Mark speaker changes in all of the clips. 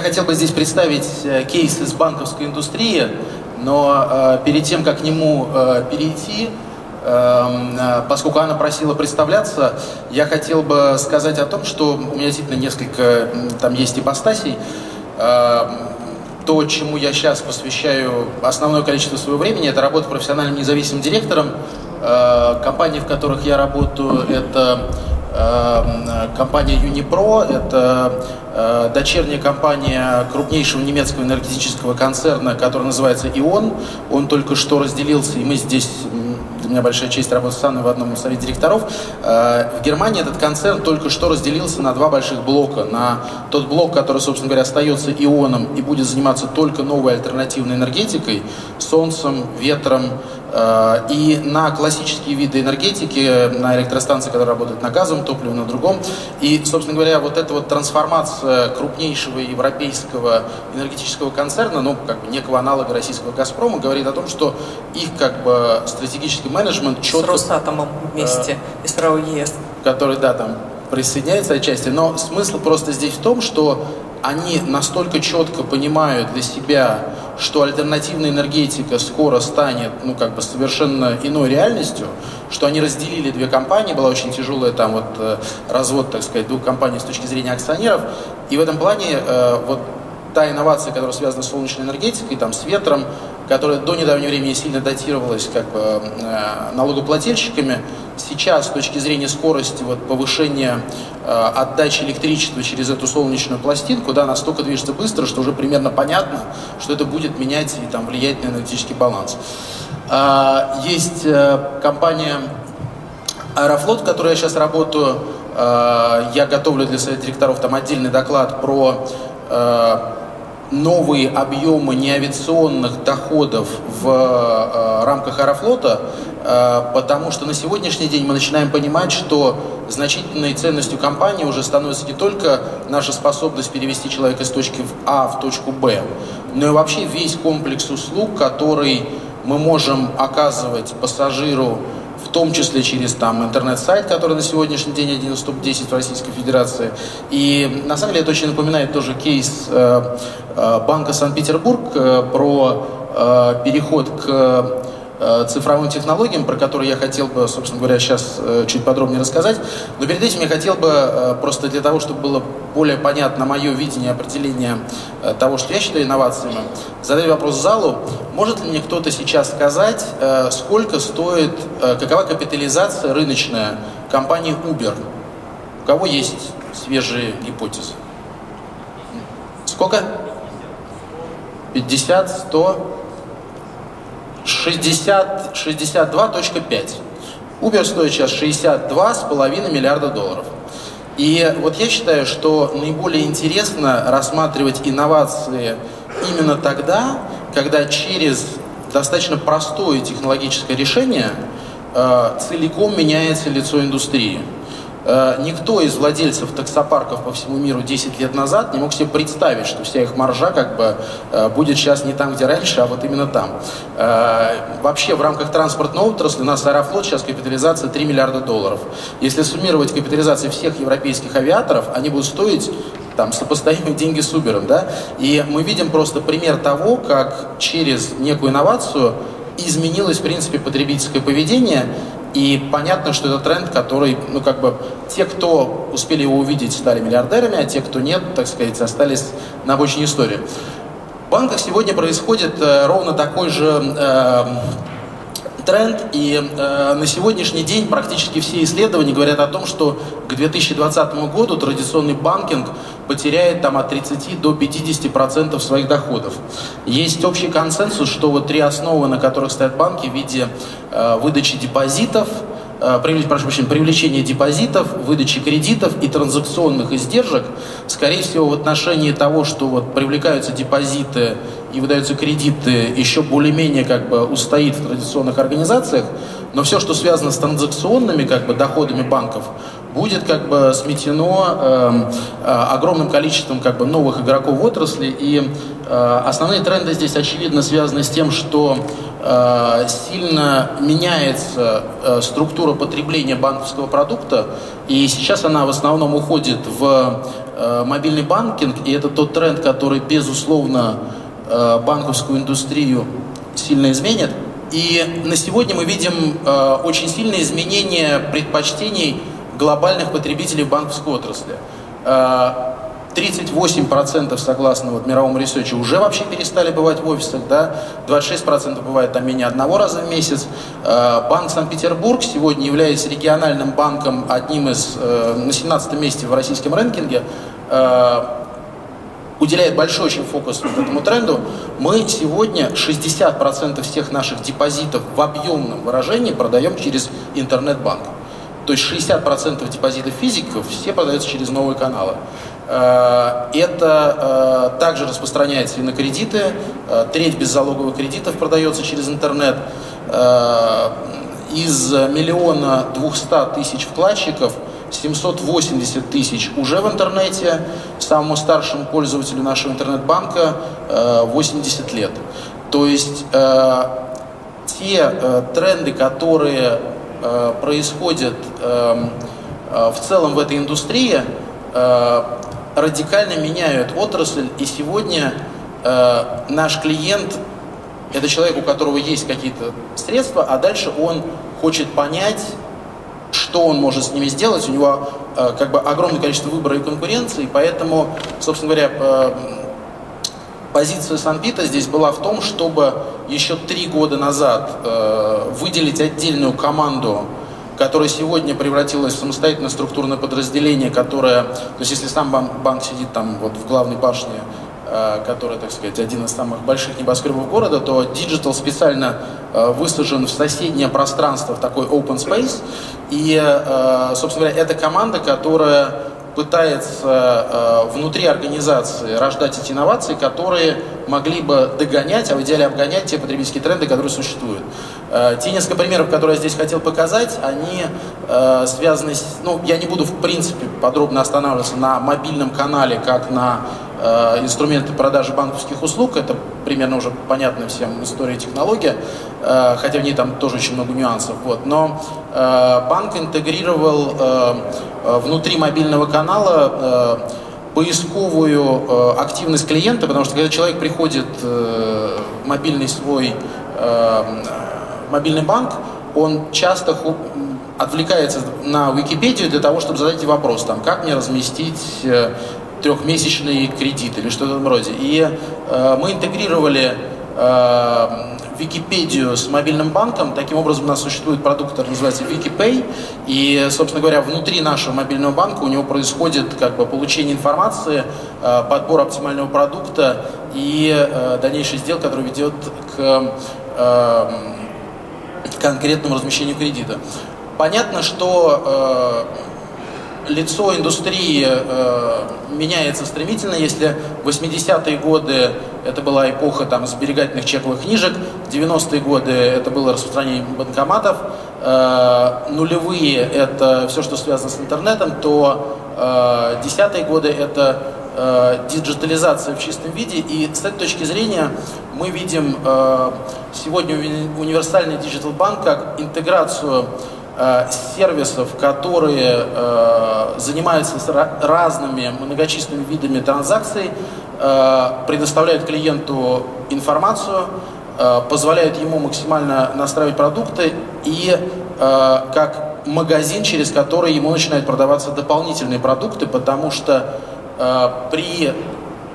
Speaker 1: я хотел бы здесь представить э, кейс из банковской индустрии, но э, перед тем, как к нему э, перейти, эм, поскольку Анна просила представляться, я хотел бы сказать о том, что у меня действительно несколько там есть ипостасей. Э, то, чему я сейчас посвящаю основное количество своего времени, это работа профессиональным независимым директором. Э, компании, в которых я работаю, это компания Unipro, это э, дочерняя компания крупнейшего немецкого энергетического концерна, который называется ИОН. Он только что разделился, и мы здесь у меня большая честь работать с Анной в одном из совете директоров. Э, в Германии этот концерн только что разделился на два больших блока. На тот блок, который, собственно говоря, остается ионом и будет заниматься только новой альтернативной энергетикой, солнцем, ветром, и на классические виды энергетики, на электростанции, которые работают на газовом топливе, на другом. И, собственно говоря, вот эта вот трансформация крупнейшего европейского энергетического концерна, ну, как бы некого аналога российского «Газпрома», говорит о том, что их как бы стратегический менеджмент четко...
Speaker 2: С Росатомом вместе, э, с РАОЕС.
Speaker 1: Который, да, там присоединяется отчасти. Но смысл просто здесь в том, что они настолько четко понимают для себя, что альтернативная энергетика скоро станет, ну, как бы совершенно иной реальностью, что они разделили две компании, была очень тяжелая там вот э, развод, так сказать, двух компаний с точки зрения акционеров, и в этом плане э, вот та инновация, которая связана с солнечной энергетикой, там, с ветром, которая до недавнего времени сильно датировалась как бы, э, налогоплательщиками, сейчас с точки зрения скорости вот, повышения э, отдачи электричества через эту солнечную пластинку, да, настолько движется быстро, что уже примерно понятно, что это будет менять и там, влиять на энергетический баланс. Э, есть э, компания Аэрофлот, в которой я сейчас работаю. Э, я готовлю для совета директоров там отдельный доклад про э, новые объемы неавиационных доходов в э, рамках Аэрофлота, э, потому что на сегодняшний день мы начинаем понимать, что значительной ценностью компании уже становится не только наша способность перевести человека из точки А в точку Б, но и вообще весь комплекс услуг, который мы можем оказывать пассажиру в том числе через там интернет-сайт, который на сегодняшний день один из топ-10 в Российской Федерации. И на самом деле это очень напоминает тоже кейс э, э, Банка Санкт-Петербург э, про э, переход к Э, цифровым технологиям, про которые я хотел бы, собственно говоря, сейчас э, чуть подробнее рассказать. Но перед этим я хотел бы, э, просто для того, чтобы было более понятно мое видение определения того, что я считаю инновациями, задать вопрос залу. Может ли мне кто-то сейчас сказать, сколько стоит, какова капитализация рыночная компании Uber? У кого есть свежие гипотезы? Сколько? 50, 100? 60, 62.5. Uber стоит сейчас 62,5 миллиарда долларов. И вот я считаю, что наиболее интересно рассматривать инновации именно тогда, когда через достаточно простое технологическое решение э, целиком меняется лицо индустрии. Э, никто из владельцев таксопарков по всему миру 10 лет назад не мог себе представить, что вся их маржа как бы э, будет сейчас не там, где раньше, а вот именно там. Э, вообще в рамках транспортной отрасли у нас Аэрофлот сейчас капитализация 3 миллиарда долларов. Если суммировать капитализации всех европейских авиаторов, они будут стоить там сопоставимые деньги с Uber, да? И мы видим просто пример того, как через некую инновацию изменилось, в принципе, потребительское поведение, и понятно, что это тренд, который, ну, как бы, те, кто успели его увидеть, стали миллиардерами, а те, кто нет, так сказать, остались на обочине истории. В банках сегодня происходит э, ровно такой же э, тренд, и э, на сегодняшний день практически все исследования говорят о том, что к 2020 году традиционный банкинг потеряет там от 30 до 50 процентов своих доходов. Есть общий консенсус, что вот три основы, на которых стоят банки в виде э, выдачи депозитов, Э, прощения, привлечение депозитов, выдачи кредитов и транзакционных издержек, скорее всего, в отношении того, что вот привлекаются депозиты и выдаются кредиты, еще более-менее как бы устоит в традиционных организациях, но все, что связано с транзакционными как бы доходами банков, будет как бы сметено э, э, огромным количеством как бы новых игроков в отрасли. И э, основные тренды здесь очевидно связаны с тем, что э, сильно меняется э, структура потребления банковского продукта, и сейчас она в основном уходит в э, мобильный банкинг, и это тот тренд, который, безусловно, банковскую индустрию сильно изменит. И на сегодня мы видим э, очень сильные изменения предпочтений глобальных потребителей банковской отрасли. Э, 38% согласно вот мировому research у уже вообще перестали бывать в офисах, да, 26% бывает там менее одного раза в месяц. Э, Банк Санкт-Петербург сегодня является региональным банком, одним из, э, на 17 месте в российском ranking е, э, уделяет большой очень фокус вот этому тренду. Мы сегодня 60% всех наших депозитов в объемном выражении продаем через интернет-банк. То есть 60% депозитов физиков все продаются через новые каналы. Э, это э, также распространяется и на кредиты. Э, треть беззалоговых кредитов продается через интернет. Из миллиона двухсот тысяч вкладчиков 780 тысяч уже в интернете. Самому старшему пользователю нашего интернет-банка 80 лет. То есть те тренды, которые происходят эм, в целом в этой индустрии, радикально меняют отрасль, и сегодня э, наш клиент – это человек, у которого есть какие-то средства, а дальше он хочет понять, что он может с ними сделать. У него э, как бы огромное количество выбора и конкуренции, поэтому, собственно говоря, э, позиция Санпита здесь была в том, чтобы еще три года назад э, выделить отдельную команду которая сегодня превратилась в самостоятельное структурное подразделение, которое, то есть если сам банк, банк сидит там вот в главной башне, э, которая, так сказать, один из самых больших небоскребов города, то Digital специально э, высажен в соседнее пространство, в такой open space. И, э, собственно говоря, это команда, которая пытается внутри организации рождать эти инновации, которые могли бы догонять, а в идеале обгонять те потребительские тренды, которые существуют. Те несколько примеров, которые я здесь хотел показать, они связаны с... Ну, я не буду, в принципе, подробно останавливаться на мобильном канале, как на инструменты продажи банковских услуг. Это примерно уже понятная всем история технология, э, хотя в ней там тоже очень много нюансов. Вот. Но э, банк интегрировал э, э внутри мобильного канала э, поисковую э, активность клиента, потому что когда человек приходит э, мобильный свой э, мобильный банк, он часто отвлекается на Википедию для того, чтобы задать вопрос, там, как мне разместить э, трехмесячный кредит или что-то в этом роде. И э, мы интегрировали э, Википедию с мобильным банком. Таким образом, у нас существует продукт, который называется WikiPay. И, собственно говоря, внутри нашего мобильного банка у него происходит как бы получение информации, э, подбор оптимального продукта и э, дальнейший сделка, который ведет к э, конкретному размещению кредита. Понятно, что э, лицо индустрии э, меняется стремительно. Если в 80-е годы это была эпоха там, сберегательных чековых книжек, в 90-е годы это было распространение банкоматов, э, нулевые это все, что связано с интернетом, то э, десятые годы это э, диджитализация в чистом виде. И с этой точки зрения мы видим э, сегодня универсальный digital банк как интеграцию сервисов, которые э, занимаются разными многочисленными видами транзакций, э, предоставляют клиенту информацию, э, позволяют ему максимально настраивать продукты и э, как магазин, через который ему начинают продаваться дополнительные продукты, потому что э, при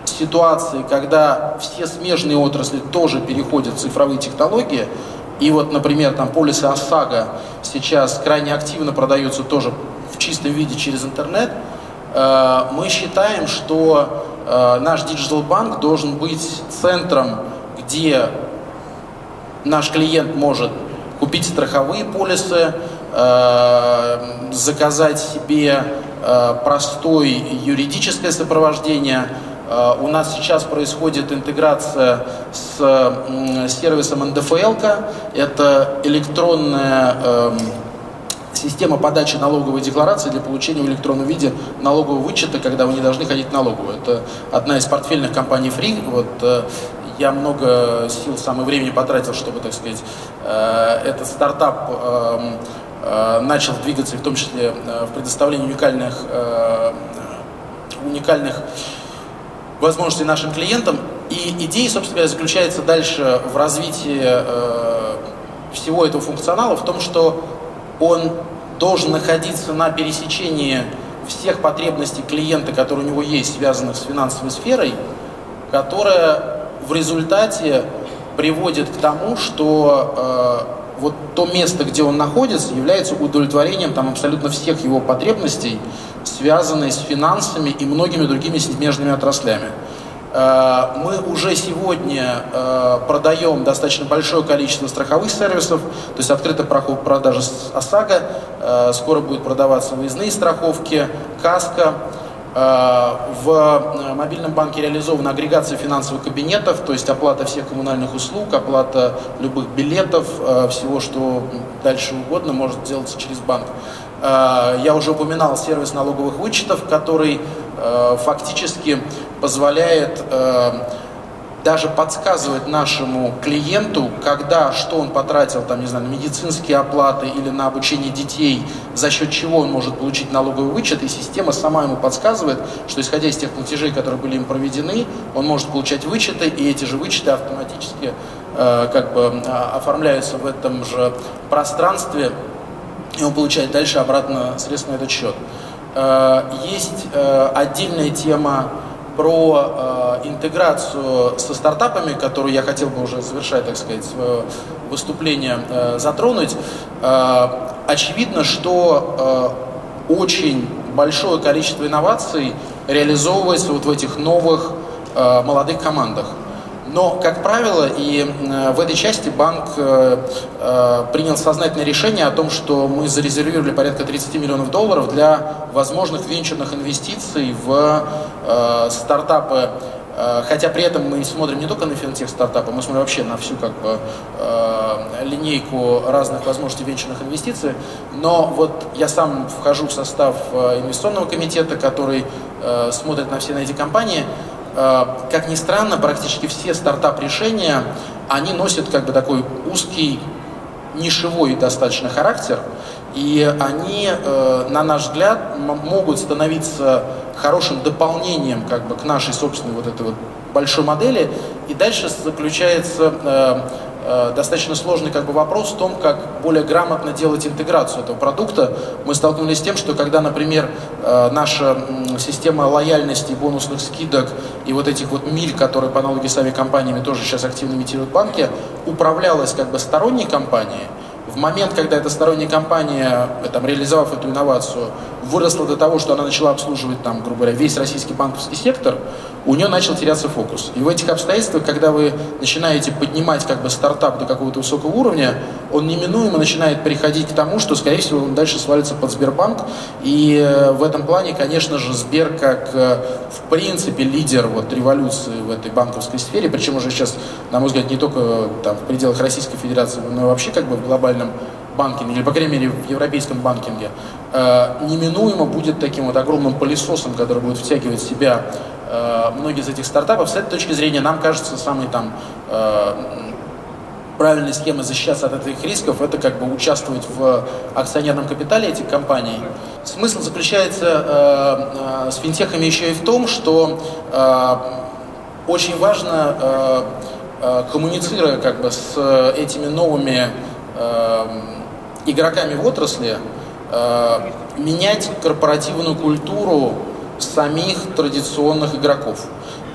Speaker 1: ситуации, когда все смежные отрасли тоже переходят в цифровые технологии, и вот, например, там полисы ОСАГО сейчас крайне активно продаются тоже в чистом виде через интернет, э, мы считаем, что э, наш digital банк должен быть центром, где наш клиент может купить страховые полисы, э, заказать себе простое юридическое сопровождение, у нас сейчас происходит интеграция с сервисом НДФЛ. Это электронная эм, система подачи налоговой декларации для получения в электронном виде налогового вычета, когда вы не должны ходить в налоговую. Это одна из портфельных компаний Free. Вот, э, я много сил, самое времени потратил, чтобы, так сказать, э, этот стартап эм, э, начал двигаться, в том числе в предоставлении уникальных, уникальных возможностей нашим клиентам. И идея, собственно говоря, заключается дальше в развитии всего этого функционала, в том, что он должен находиться на пересечении всех потребностей клиента, которые у него есть, связанных с финансовой сферой, которая в результате приводит к тому, что э, вот то место, где он находится, является удовлетворением там абсолютно всех его потребностей, связанных с финансами и многими другими смежными отраслями. Э, мы уже сегодня э, продаем достаточно большое количество страховых сервисов, то есть открыто проходит продажа ОСАГО, э, скоро будет продаваться выездные страховки, КАСКО. В мобильном банке реализована агрегация финансовых кабинетов, то есть оплата всех коммунальных услуг, оплата любых билетов, всего, что дальше угодно, может делаться через банк. Я уже упоминал сервис налоговых вычетов, который фактически позволяет э, даже подсказывать нашему клиенту, когда, что он потратил, там, не знаю, на медицинские оплаты или на обучение детей, за счет чего он может получить налоговый вычет, и система сама ему подсказывает, что исходя из тех платежей, которые были им проведены, он может получать вычеты, и эти же вычеты автоматически э, как бы а, оформляются в этом же пространстве, и он получает дальше обратно средства на этот счет. Э, есть э, отдельная тема про э, интеграцию со стартапами, которую я хотел бы уже завершать, так сказать, свое выступление, затронуть. Очевидно, что очень большое количество инноваций реализовывается вот в этих новых молодых командах. Но, как правило, и э, в этой части банк э, э, принял сознательное решение о том, что мы зарезервировали порядка 30 миллионов долларов для возможных венчурных инвестиций в стартапы Хотя при этом мы смотрим не только на финтех стартапы, мы смотрим вообще на всю как бы, линейку разных возможностей венчурных инвестиций. Но вот я сам вхожу в состав инвестиционного комитета, который смотрит на все на эти компании. Э, как ни странно, практически все стартап-решения, они носят как бы такой узкий, нишевой достаточно характер, и они, э, на наш взгляд, могут становиться хорошим дополнением как бы к нашей собственной вот этой вот большой модели. И дальше заключается э, достаточно сложный как бы, вопрос в том, как более грамотно делать интеграцию этого продукта. Мы столкнулись с тем, что когда, например, э, наша система лояльности, бонусных скидок и вот этих вот миль, которые по аналогии с авиакомпаниями тоже сейчас активно имитируют банки, управлялась как бы сторонней компанией, в момент, когда эта сторонняя компания, э, там, реализовав эту инновацию, выросла до того, что она начала обслуживать, там, грубо говоря, весь российский банковский сектор, у нее начал теряться фокус. И в этих обстоятельствах, когда вы начинаете поднимать как бы стартап до какого-то высокого уровня, он неминуемо начинает переходить к тому, что, скорее всего, он дальше свалится под Сбербанк. И э, в этом плане, конечно же, Сбер как, э, в принципе, лидер вот, революции в этой банковской сфере, причем уже сейчас, на мой взгляд, не только там, в пределах Российской Федерации, но вообще как бы в глобальном банкинге, или, по крайней мере, в европейском банкинге, э, неминуемо будет таким вот огромным пылесосом, который будет втягивать в себя Э, многие из этих стартапов. С этой точки зрения нам кажется самой там э, правильной схемой защищаться от этих рисков это как бы участвовать в акционерном капитале этих компаний. Смысл заключается э, э, с финтехами еще и в том, что э, очень важно, э, э, коммуницируя как бы с этими новыми э, игроками в отрасли, э, менять корпоративную культуру самих традиционных игроков.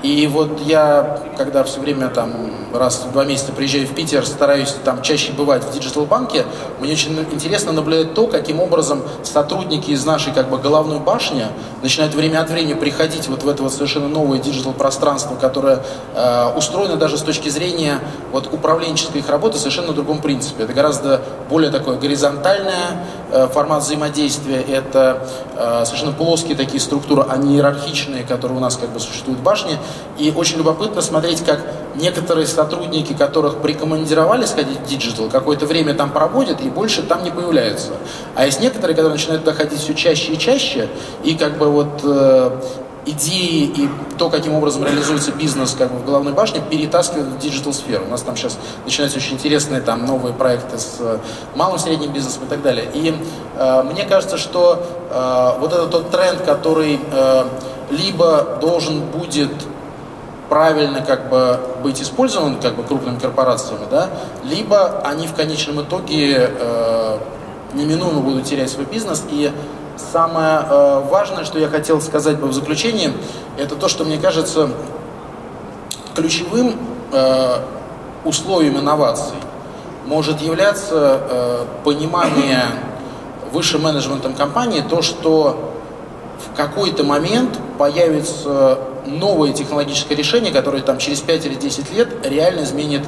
Speaker 1: И вот я, когда все время там раз в два месяца приезжаю в Питер, стараюсь там чаще бывать в digital-банке, мне очень интересно наблюдать то, каким образом сотрудники из нашей как бы головной башни начинают время от времени приходить вот в это вот совершенно новое digital-пространство, которое э, устроено даже с точки зрения вот управленческой их работы совершенно на другом принципе. Это гораздо более такое горизонтальное э, формат взаимодействия, это э, совершенно плоские такие структуры, а не иерархичные, которые у нас как бы существуют в башне. И очень любопытно смотреть, как некоторые сотрудники, которых прикомандировали сходить в digital, какое-то время там проводят и больше там не появляются. А есть некоторые, которые начинают доходить все чаще и чаще, и как бы вот э, идеи и то, каким образом реализуется бизнес как бы в головной башне, перетаскивают в digital сферу. У нас там сейчас начинаются очень интересные там новые проекты с э, малым средним бизнесом и так далее. И э, мне кажется, что э, вот это тот тренд, который э, либо должен будет правильно как бы быть использован как бы крупными корпорациями, да, либо они в конечном итоге э, неминуемо будут терять свой бизнес. И Самое э, важное, что я хотел сказать бы в заключении, это то, что мне кажется ключевым э, условием инноваций может являться э, понимание высшим менеджментом компании то, что в какой-то момент появится новое технологическое решение, которое там через 5 или 10 лет реально изменит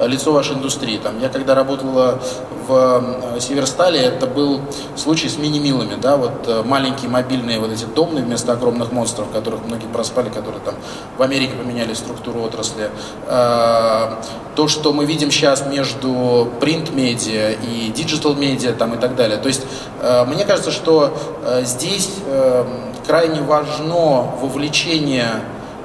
Speaker 1: Э, лицо вашей индустрии. Там, я когда работала в э, Северстале, это был случай с мини-милами, да, вот э, маленькие мобильные вот эти домные вместо огромных монстров, которых многие проспали, которые там в Америке поменяли структуру отрасли. То, что мы видим сейчас между print-медиа и digital-медиа там и так далее. То есть мне кажется, что здесь крайне важно вовлечение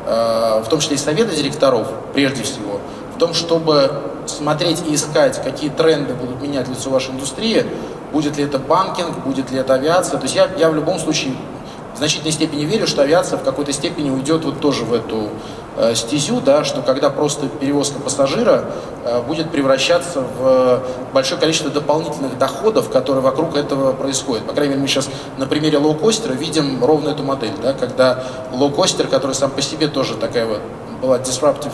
Speaker 1: в том числе и совета директоров, прежде всего, в том, чтобы смотреть и искать, какие тренды будут менять лицо вашей индустрии, будет ли это банкинг, будет ли это авиация. То есть я, я в любом случае в значительной степени верю, что авиация в какой-то степени уйдет вот тоже в эту э, стезю, да, что когда просто перевозка пассажира э, будет превращаться в большое количество дополнительных доходов, которые вокруг этого происходят. По крайней мере, мы сейчас на примере лоукостера видим ровно эту модель, да, когда лоукостер, который сам по себе тоже такая вот была disruptive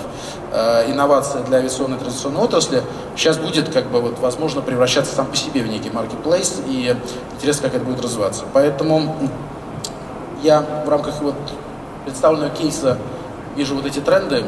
Speaker 1: э, инновация для авиационной традиционной отрасли, сейчас будет, как бы, вот, возможно, превращаться сам по себе в некий marketplace, и интересно, как это будет развиваться. Поэтому я в рамках вот представленного кейса вижу вот эти тренды.